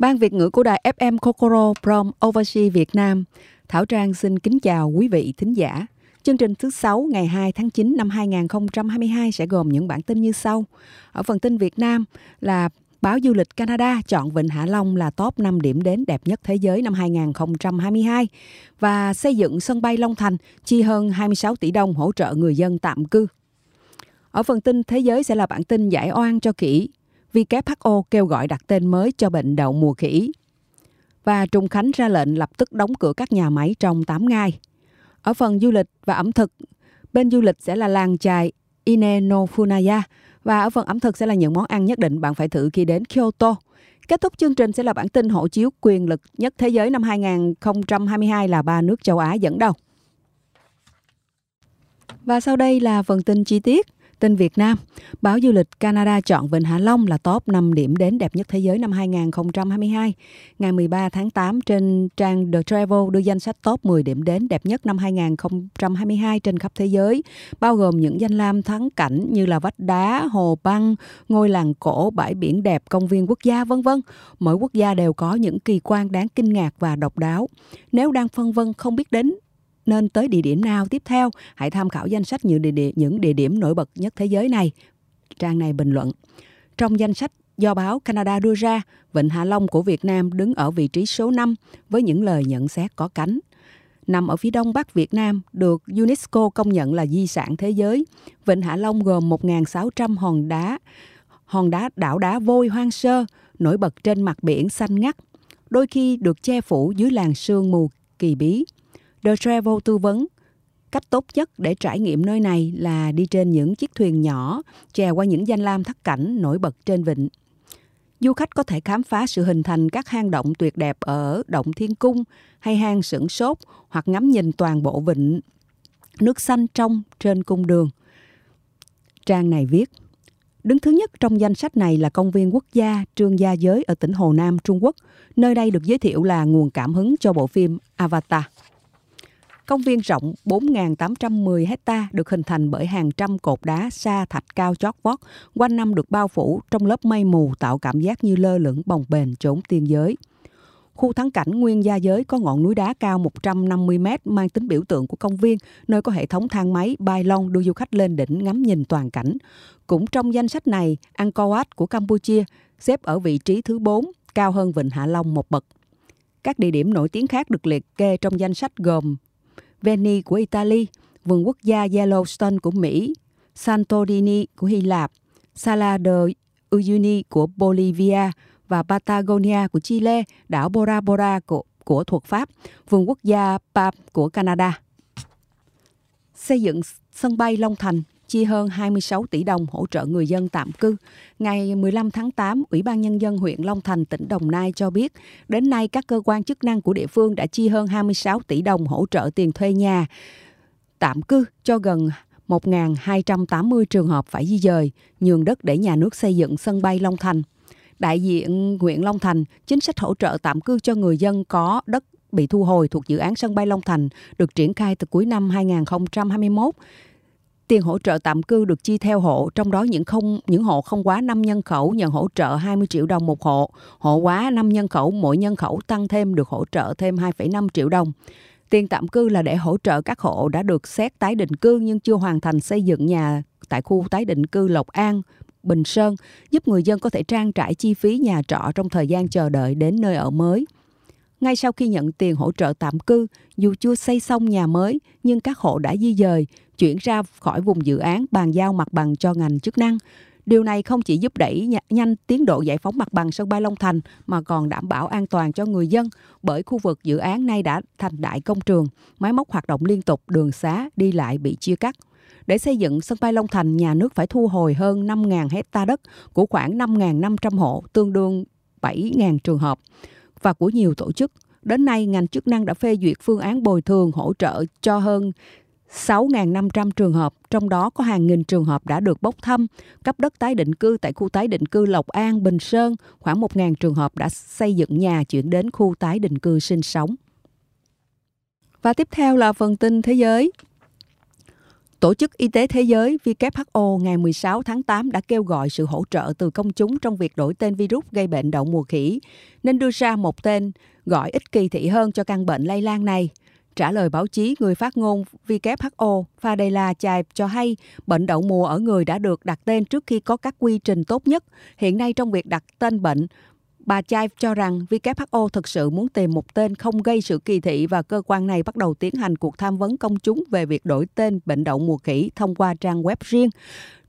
Ban Việt ngữ của đài FM Kokoro Prom Overseas Việt Nam, Thảo Trang xin kính chào quý vị thính giả. Chương trình thứ 6 ngày 2 tháng 9 năm 2022 sẽ gồm những bản tin như sau. Ở phần tin Việt Nam là Báo du lịch Canada chọn Vịnh Hạ Long là top 5 điểm đến đẹp nhất thế giới năm 2022 và xây dựng sân bay Long Thành chi hơn 26 tỷ đồng hỗ trợ người dân tạm cư. Ở phần tin thế giới sẽ là bản tin giải oan cho kỹ. WHO kêu gọi đặt tên mới cho bệnh đậu mùa khỉ. Và Trung Khánh ra lệnh lập tức đóng cửa các nhà máy trong 8 ngày. Ở phần du lịch và ẩm thực, bên du lịch sẽ là làng chài Inenofunaya và ở phần ẩm thực sẽ là những món ăn nhất định bạn phải thử khi đến Kyoto. Kết thúc chương trình sẽ là bản tin hộ chiếu quyền lực nhất thế giới năm 2022 là ba nước châu Á dẫn đầu. Và sau đây là phần tin chi tiết. Tin Việt Nam, báo du lịch Canada chọn Vịnh Hạ Long là top 5 điểm đến đẹp nhất thế giới năm 2022. Ngày 13 tháng 8 trên trang The Travel đưa danh sách top 10 điểm đến đẹp nhất năm 2022 trên khắp thế giới, bao gồm những danh lam thắng cảnh như là vách đá, hồ băng, ngôi làng cổ, bãi biển đẹp, công viên quốc gia vân vân. Mỗi quốc gia đều có những kỳ quan đáng kinh ngạc và độc đáo. Nếu đang phân vân không biết đến nên tới địa điểm nào tiếp theo, hãy tham khảo danh sách những địa điểm, những địa điểm nổi bật nhất thế giới này. Trang này bình luận. Trong danh sách do báo Canada đưa ra, Vịnh Hạ Long của Việt Nam đứng ở vị trí số 5 với những lời nhận xét có cánh. Nằm ở phía đông bắc Việt Nam, được UNESCO công nhận là di sản thế giới. Vịnh Hạ Long gồm 1.600 hòn đá, hòn đá đảo đá vôi hoang sơ, nổi bật trên mặt biển xanh ngắt, đôi khi được che phủ dưới làn sương mù kỳ bí. The Travel tư vấn cách tốt nhất để trải nghiệm nơi này là đi trên những chiếc thuyền nhỏ, chèo qua những danh lam thắng cảnh nổi bật trên vịnh. Du khách có thể khám phá sự hình thành các hang động tuyệt đẹp ở Động Thiên Cung hay hang Sửng Sốt hoặc ngắm nhìn toàn bộ vịnh nước xanh trong trên cung đường. Trang này viết, Đứng thứ nhất trong danh sách này là công viên quốc gia Trương Gia Giới ở tỉnh Hồ Nam, Trung Quốc. Nơi đây được giới thiệu là nguồn cảm hứng cho bộ phim Avatar. Công viên rộng 4.810 hecta được hình thành bởi hàng trăm cột đá sa thạch cao chót vót, quanh năm được bao phủ trong lớp mây mù tạo cảm giác như lơ lửng bồng bềnh trốn tiên giới. Khu thắng cảnh Nguyên Gia Giới có ngọn núi đá cao 150 m mang tính biểu tượng của công viên, nơi có hệ thống thang máy bay long đưa du khách lên đỉnh ngắm nhìn toàn cảnh. Cũng trong danh sách này, Angkor Wat của Campuchia xếp ở vị trí thứ 4, cao hơn Vịnh Hạ Long một bậc. Các địa điểm nổi tiếng khác được liệt kê trong danh sách gồm Veni của Italy, vườn quốc gia Yellowstone của Mỹ, Santorini của Hy Lạp, Sala de Uyuni của Bolivia và Patagonia của Chile, đảo Bora Bora của, của thuộc Pháp, vườn quốc gia Pap của Canada. Xây dựng sân bay Long Thành chi hơn 26 tỷ đồng hỗ trợ người dân tạm cư. Ngày 15 tháng 8, Ủy ban Nhân dân huyện Long Thành, tỉnh Đồng Nai cho biết, đến nay các cơ quan chức năng của địa phương đã chi hơn 26 tỷ đồng hỗ trợ tiền thuê nhà tạm cư cho gần 1.280 trường hợp phải di dời, nhường đất để nhà nước xây dựng sân bay Long Thành. Đại diện huyện Long Thành, chính sách hỗ trợ tạm cư cho người dân có đất bị thu hồi thuộc dự án sân bay Long Thành được triển khai từ cuối năm 2021 Tiền hỗ trợ tạm cư được chi theo hộ, trong đó những không những hộ không quá 5 nhân khẩu nhận hỗ trợ 20 triệu đồng một hộ, hộ quá 5 nhân khẩu mỗi nhân khẩu tăng thêm được hỗ trợ thêm 2,5 triệu đồng. Tiền tạm cư là để hỗ trợ các hộ đã được xét tái định cư nhưng chưa hoàn thành xây dựng nhà tại khu tái định cư Lộc An, Bình Sơn, giúp người dân có thể trang trải chi phí nhà trọ trong thời gian chờ đợi đến nơi ở mới. Ngay sau khi nhận tiền hỗ trợ tạm cư, dù chưa xây xong nhà mới, nhưng các hộ đã di dời, chuyển ra khỏi vùng dự án bàn giao mặt bằng cho ngành chức năng. Điều này không chỉ giúp đẩy nhanh tiến độ giải phóng mặt bằng sân bay Long Thành mà còn đảm bảo an toàn cho người dân bởi khu vực dự án nay đã thành đại công trường, máy móc hoạt động liên tục, đường xá đi lại bị chia cắt. Để xây dựng sân bay Long Thành, nhà nước phải thu hồi hơn 5.000 hecta đất của khoảng 5.500 hộ, tương đương 7.000 trường hợp và của nhiều tổ chức. Đến nay, ngành chức năng đã phê duyệt phương án bồi thường hỗ trợ cho hơn 6.500 trường hợp, trong đó có hàng nghìn trường hợp đã được bốc thăm, cấp đất tái định cư tại khu tái định cư Lộc An, Bình Sơn, khoảng 1.000 trường hợp đã xây dựng nhà chuyển đến khu tái định cư sinh sống. Và tiếp theo là phần tin thế giới. Tổ chức Y tế Thế giới WHO ngày 16 tháng 8 đã kêu gọi sự hỗ trợ từ công chúng trong việc đổi tên virus gây bệnh đậu mùa khỉ, nên đưa ra một tên gọi ít kỳ thị hơn cho căn bệnh lây lan này. Trả lời báo chí, người phát ngôn WHO Fadela Chaib cho hay bệnh đậu mùa ở người đã được đặt tên trước khi có các quy trình tốt nhất. Hiện nay trong việc đặt tên bệnh, Bà Chai cho rằng WHO thực sự muốn tìm một tên không gây sự kỳ thị và cơ quan này bắt đầu tiến hành cuộc tham vấn công chúng về việc đổi tên bệnh đậu mùa khỉ thông qua trang web riêng.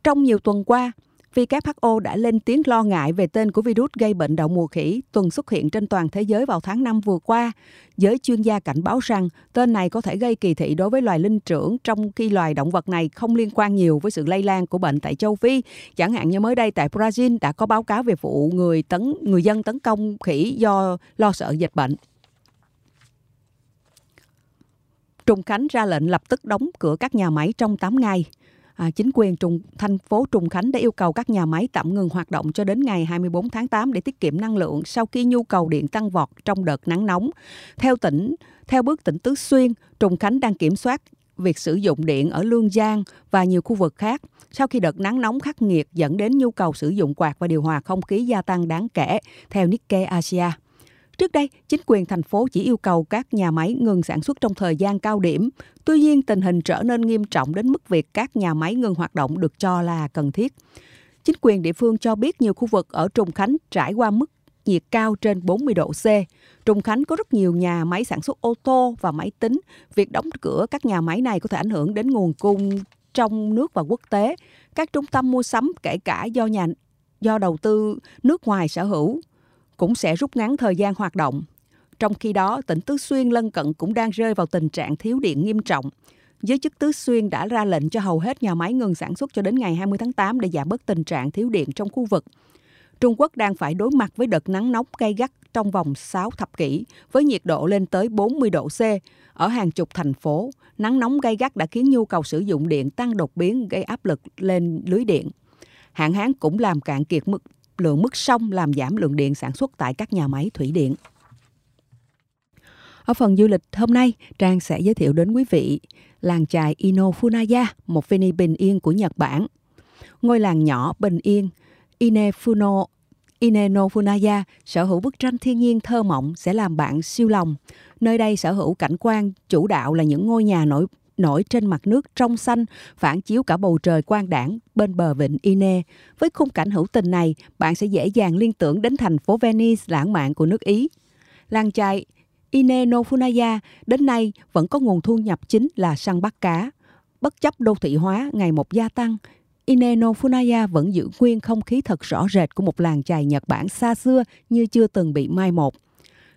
Trong nhiều tuần qua, WHO đã lên tiếng lo ngại về tên của virus gây bệnh đậu mùa khỉ tuần xuất hiện trên toàn thế giới vào tháng 5 vừa qua. Giới chuyên gia cảnh báo rằng tên này có thể gây kỳ thị đối với loài linh trưởng, trong khi loài động vật này không liên quan nhiều với sự lây lan của bệnh tại châu Phi. Chẳng hạn như mới đây tại Brazil đã có báo cáo về vụ người tấn, người dân tấn công khỉ do lo sợ dịch bệnh. Trùng Khánh ra lệnh lập tức đóng cửa các nhà máy trong 8 ngày à, chính quyền trùng thành phố Trùng Khánh đã yêu cầu các nhà máy tạm ngừng hoạt động cho đến ngày 24 tháng 8 để tiết kiệm năng lượng sau khi nhu cầu điện tăng vọt trong đợt nắng nóng. Theo tỉnh, theo bước tỉnh Tứ Xuyên, Trùng Khánh đang kiểm soát việc sử dụng điện ở Lương Giang và nhiều khu vực khác sau khi đợt nắng nóng khắc nghiệt dẫn đến nhu cầu sử dụng quạt và điều hòa không khí gia tăng đáng kể, theo Nikkei Asia. Trước đây, chính quyền thành phố chỉ yêu cầu các nhà máy ngừng sản xuất trong thời gian cao điểm. Tuy nhiên, tình hình trở nên nghiêm trọng đến mức việc các nhà máy ngừng hoạt động được cho là cần thiết. Chính quyền địa phương cho biết nhiều khu vực ở Trùng Khánh trải qua mức nhiệt cao trên 40 độ C. Trùng Khánh có rất nhiều nhà máy sản xuất ô tô và máy tính. Việc đóng cửa các nhà máy này có thể ảnh hưởng đến nguồn cung trong nước và quốc tế. Các trung tâm mua sắm kể cả do nhà do đầu tư nước ngoài sở hữu cũng sẽ rút ngắn thời gian hoạt động. Trong khi đó, tỉnh Tứ Xuyên lân cận cũng đang rơi vào tình trạng thiếu điện nghiêm trọng. Giới chức Tứ Xuyên đã ra lệnh cho hầu hết nhà máy ngừng sản xuất cho đến ngày 20 tháng 8 để giảm bớt tình trạng thiếu điện trong khu vực. Trung Quốc đang phải đối mặt với đợt nắng nóng gay gắt trong vòng 6 thập kỷ, với nhiệt độ lên tới 40 độ C. Ở hàng chục thành phố, nắng nóng gay gắt đã khiến nhu cầu sử dụng điện tăng đột biến gây áp lực lên lưới điện. Hạn hán cũng làm cạn kiệt mức lượng mức sông làm giảm lượng điện sản xuất tại các nhà máy thủy điện. Ở phần du lịch hôm nay, Trang sẽ giới thiệu đến quý vị làng chài Inofunaya, một veni bình yên của Nhật Bản. Ngôi làng nhỏ bình yên Inefuno Inenofunaya sở hữu bức tranh thiên nhiên thơ mộng sẽ làm bạn siêu lòng. Nơi đây sở hữu cảnh quan chủ đạo là những ngôi nhà nổi nổi trên mặt nước trong xanh, phản chiếu cả bầu trời quang đảng bên bờ vịnh Ine. Với khung cảnh hữu tình này, bạn sẽ dễ dàng liên tưởng đến thành phố Venice lãng mạn của nước Ý. Làng chài Ine no Funaya đến nay vẫn có nguồn thu nhập chính là săn bắt cá. Bất chấp đô thị hóa ngày một gia tăng, Ineno Funaya vẫn giữ nguyên không khí thật rõ rệt của một làng chài Nhật Bản xa xưa như chưa từng bị mai một.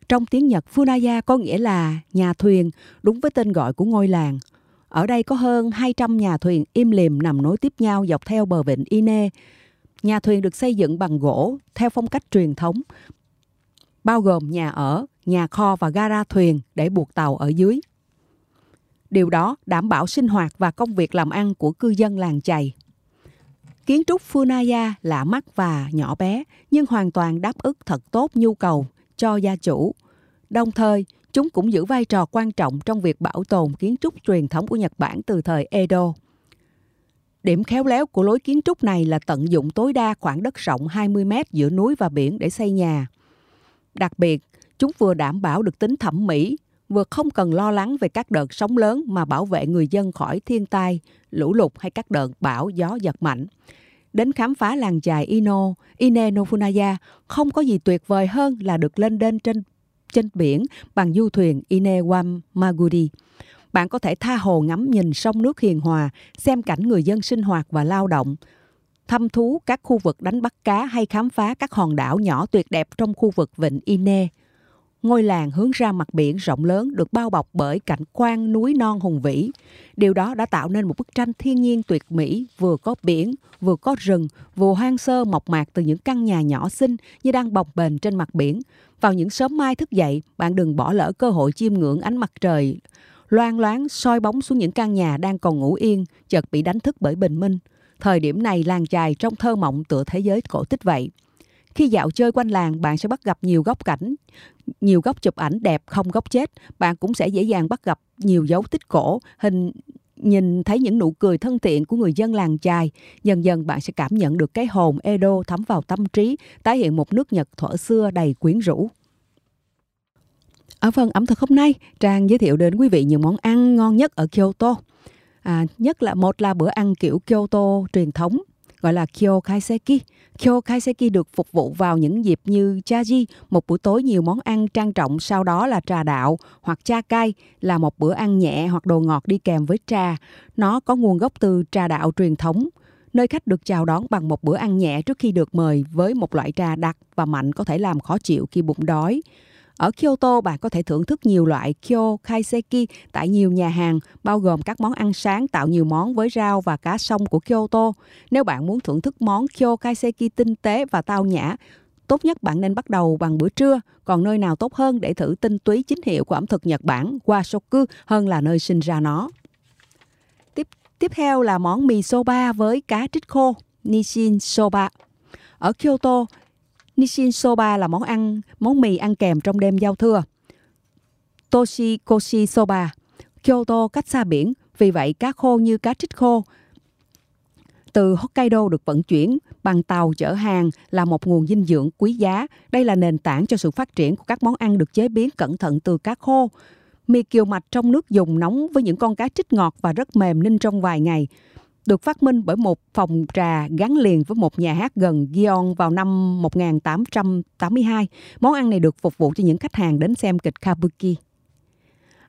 Trong tiếng Nhật, Funaya có nghĩa là nhà thuyền, đúng với tên gọi của ngôi làng. Ở đây có hơn 200 nhà thuyền im lìm nằm nối tiếp nhau dọc theo bờ vịnh Ine. Nhà thuyền được xây dựng bằng gỗ theo phong cách truyền thống, bao gồm nhà ở, nhà kho và gara thuyền để buộc tàu ở dưới. Điều đó đảm bảo sinh hoạt và công việc làm ăn của cư dân làng chày. Kiến trúc Funaya lạ mắt và nhỏ bé nhưng hoàn toàn đáp ứng thật tốt nhu cầu cho gia chủ. Đồng thời, Chúng cũng giữ vai trò quan trọng trong việc bảo tồn kiến trúc truyền thống của Nhật Bản từ thời Edo. Điểm khéo léo của lối kiến trúc này là tận dụng tối đa khoảng đất rộng 20 mét giữa núi và biển để xây nhà. Đặc biệt, chúng vừa đảm bảo được tính thẩm mỹ, vừa không cần lo lắng về các đợt sóng lớn mà bảo vệ người dân khỏi thiên tai, lũ lụt hay các đợt bão gió giật mạnh. Đến khám phá làng chài Ino, Ine Nofunaya không có gì tuyệt vời hơn là được lên đên trên trên biển bằng du thuyền Inewam Maguri. Bạn có thể tha hồ ngắm nhìn sông nước hiền hòa, xem cảnh người dân sinh hoạt và lao động, thăm thú các khu vực đánh bắt cá hay khám phá các hòn đảo nhỏ tuyệt đẹp trong khu vực vịnh Ine. Ngôi làng hướng ra mặt biển rộng lớn được bao bọc bởi cảnh quan núi non hùng vĩ. Điều đó đã tạo nên một bức tranh thiên nhiên tuyệt mỹ, vừa có biển, vừa có rừng, vừa hoang sơ mộc mạc từ những căn nhà nhỏ xinh như đang bồng bềnh trên mặt biển. Vào những sớm mai thức dậy, bạn đừng bỏ lỡ cơ hội chiêm ngưỡng ánh mặt trời loang loáng soi bóng xuống những căn nhà đang còn ngủ yên, chợt bị đánh thức bởi bình minh. Thời điểm này làng chài trong thơ mộng tựa thế giới cổ tích vậy. Khi dạo chơi quanh làng, bạn sẽ bắt gặp nhiều góc cảnh, nhiều góc chụp ảnh đẹp không góc chết. Bạn cũng sẽ dễ dàng bắt gặp nhiều dấu tích cổ, hình nhìn thấy những nụ cười thân thiện của người dân làng chài, dần dần bạn sẽ cảm nhận được cái hồn Edo thấm vào tâm trí, tái hiện một nước Nhật thuở xưa đầy quyến rũ. Ở phần ẩm thực hôm nay, Trang giới thiệu đến quý vị những món ăn ngon nhất ở Kyoto. À, nhất là một là bữa ăn kiểu Kyoto truyền thống gọi là Kyo Kaiseki. Kyo Kaiseki được phục vụ vào những dịp như chaji, một buổi tối nhiều món ăn trang trọng, sau đó là trà đạo hoặc cha cay là một bữa ăn nhẹ hoặc đồ ngọt đi kèm với trà. Nó có nguồn gốc từ trà đạo truyền thống, nơi khách được chào đón bằng một bữa ăn nhẹ trước khi được mời với một loại trà đặc và mạnh có thể làm khó chịu khi bụng đói. Ở Kyoto, bạn có thể thưởng thức nhiều loại Kyo Kaiseki tại nhiều nhà hàng, bao gồm các món ăn sáng tạo nhiều món với rau và cá sông của Kyoto. Nếu bạn muốn thưởng thức món Kyo Kaiseki tinh tế và tao nhã, tốt nhất bạn nên bắt đầu bằng bữa trưa, còn nơi nào tốt hơn để thử tinh túy chính hiệu của ẩm thực Nhật Bản, Washoku hơn là nơi sinh ra nó. Tiếp tiếp theo là món mì soba với cá trích khô, Nishin soba. Ở Kyoto, Nishin soba là món ăn, món mì ăn kèm trong đêm giao thừa. Toshikoshi soba, Kyoto cách xa biển, vì vậy cá khô như cá trích khô từ Hokkaido được vận chuyển bằng tàu chở hàng là một nguồn dinh dưỡng quý giá. Đây là nền tảng cho sự phát triển của các món ăn được chế biến cẩn thận từ cá khô. Mì kiều mạch trong nước dùng nóng với những con cá trích ngọt và rất mềm ninh trong vài ngày được phát minh bởi một phòng trà gắn liền với một nhà hát gần Gion vào năm 1882. Món ăn này được phục vụ cho những khách hàng đến xem kịch Kabuki.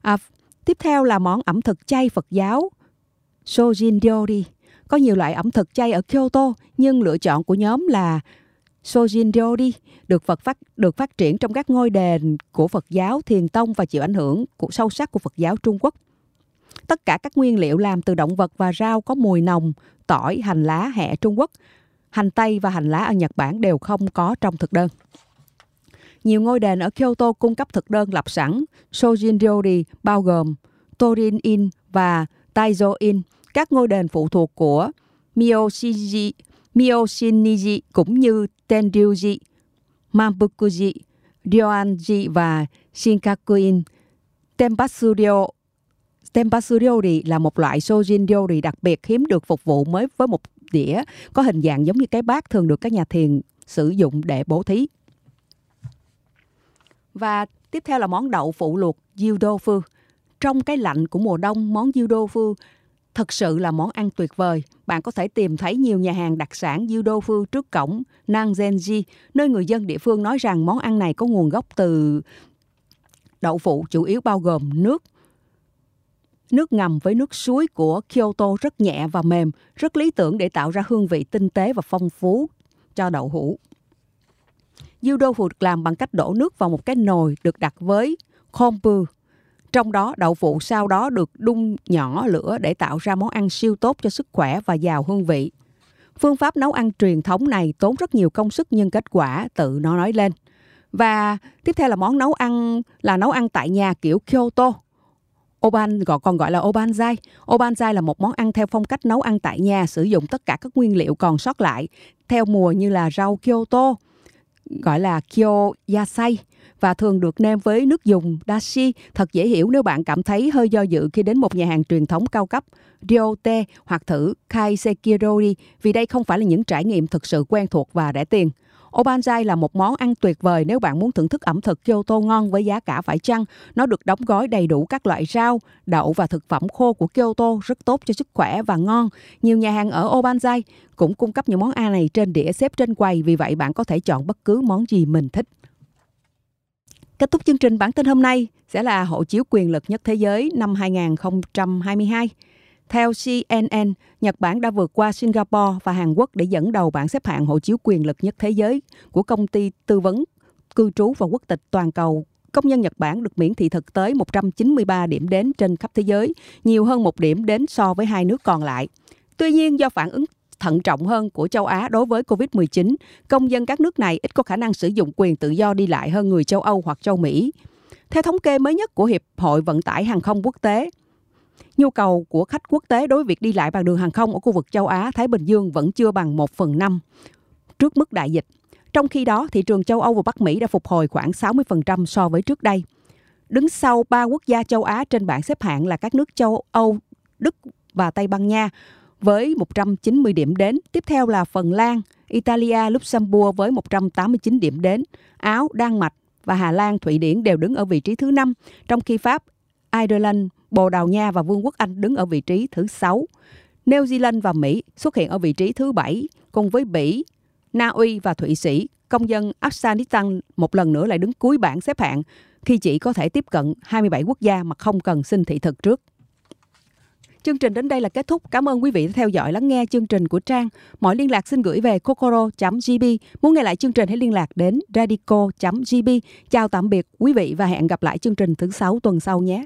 À, tiếp theo là món ẩm thực chay Phật giáo Sojin Ryori. Có nhiều loại ẩm thực chay ở Kyoto, nhưng lựa chọn của nhóm là Sojin Ryori được Phật phát được phát triển trong các ngôi đền của Phật giáo Thiền Tông và chịu ảnh hưởng của sâu sắc của Phật giáo Trung Quốc. Tất cả các nguyên liệu làm từ động vật và rau có mùi nồng, tỏi, hành lá, hẹ Trung Quốc, hành tây và hành lá ở Nhật Bản đều không có trong thực đơn. Nhiều ngôi đền ở Kyoto cung cấp thực đơn lập sẵn Sojin-ryori bao gồm Torin-in và Taizo-in, các ngôi đền phụ thuộc của Miyoshiji, Miyoshiniji cũng như Tenryuji, Mambukuji, Ryoanji và Shinkakuin. Tempatsurio Tempasuriori là một loại sojin ryori đặc biệt hiếm được phục vụ mới với một đĩa có hình dạng giống như cái bát thường được các nhà thiền sử dụng để bố thí. Và tiếp theo là món đậu phụ luộc Yudofu. Trong cái lạnh của mùa đông, món Yudofu thật sự là món ăn tuyệt vời. Bạn có thể tìm thấy nhiều nhà hàng đặc sản Yudofu trước cổng Nanzenji, nơi người dân địa phương nói rằng món ăn này có nguồn gốc từ đậu phụ chủ yếu bao gồm nước, Nước ngầm với nước suối của Kyoto rất nhẹ và mềm, rất lý tưởng để tạo ra hương vị tinh tế và phong phú cho đậu hũ. Yudo phụ được làm bằng cách đổ nước vào một cái nồi được đặt với kombu. Trong đó đậu phụ sau đó được đun nhỏ lửa để tạo ra món ăn siêu tốt cho sức khỏe và giàu hương vị. Phương pháp nấu ăn truyền thống này tốn rất nhiều công sức nhưng kết quả tự nó nói lên. Và tiếp theo là món nấu ăn là nấu ăn tại nhà kiểu Kyoto. Oban gọi còn gọi là obanzai. Obanzai là một món ăn theo phong cách nấu ăn tại nhà, sử dụng tất cả các nguyên liệu còn sót lại theo mùa như là rau Kyoto, gọi là kyo yasai và thường được nêm với nước dùng dashi. Thật dễ hiểu nếu bạn cảm thấy hơi do dự khi đến một nhà hàng truyền thống cao cấp Ryote hoặc thử Kaisekirori vì đây không phải là những trải nghiệm thực sự quen thuộc và rẻ tiền. Obanzai là một món ăn tuyệt vời nếu bạn muốn thưởng thức ẩm thực Kyoto ngon với giá cả phải chăng. Nó được đóng gói đầy đủ các loại rau, đậu và thực phẩm khô của Kyoto rất tốt cho sức khỏe và ngon. Nhiều nhà hàng ở Obanzai cũng cung cấp những món ăn này trên đĩa xếp trên quầy, vì vậy bạn có thể chọn bất cứ món gì mình thích. Kết thúc chương trình bản tin hôm nay sẽ là hộ chiếu quyền lực nhất thế giới năm 2022. Theo CNN, Nhật Bản đã vượt qua Singapore và Hàn Quốc để dẫn đầu bảng xếp hạng hộ chiếu quyền lực nhất thế giới của công ty tư vấn cư trú và quốc tịch toàn cầu. Công nhân Nhật Bản được miễn thị thực tới 193 điểm đến trên khắp thế giới, nhiều hơn một điểm đến so với hai nước còn lại. Tuy nhiên, do phản ứng thận trọng hơn của châu Á đối với COVID-19, công dân các nước này ít có khả năng sử dụng quyền tự do đi lại hơn người châu Âu hoặc châu Mỹ. Theo thống kê mới nhất của Hiệp hội Vận tải Hàng không Quốc tế, nhu cầu của khách quốc tế đối với việc đi lại bằng đường hàng không ở khu vực châu Á, Thái Bình Dương vẫn chưa bằng 1 phần 5 trước mức đại dịch. Trong khi đó, thị trường châu Âu và Bắc Mỹ đã phục hồi khoảng 60% so với trước đây. Đứng sau ba quốc gia châu Á trên bảng xếp hạng là các nước châu Âu, Đức và Tây Ban Nha với 190 điểm đến. Tiếp theo là Phần Lan, Italia, Luxembourg với 189 điểm đến. Áo, Đan Mạch và Hà Lan, Thụy Điển đều đứng ở vị trí thứ 5, trong khi Pháp, Ireland, Bồ Đào Nha và Vương quốc Anh đứng ở vị trí thứ 6. New Zealand và Mỹ xuất hiện ở vị trí thứ 7, cùng với Bỉ, Na Uy và Thụy Sĩ. Công dân Afghanistan một lần nữa lại đứng cuối bảng xếp hạng khi chỉ có thể tiếp cận 27 quốc gia mà không cần xin thị thực trước. Chương trình đến đây là kết thúc. Cảm ơn quý vị đã theo dõi lắng nghe chương trình của Trang. Mọi liên lạc xin gửi về kokoro.gb. Muốn nghe lại chương trình hãy liên lạc đến radico.gb. Chào tạm biệt quý vị và hẹn gặp lại chương trình thứ sáu tuần sau nhé.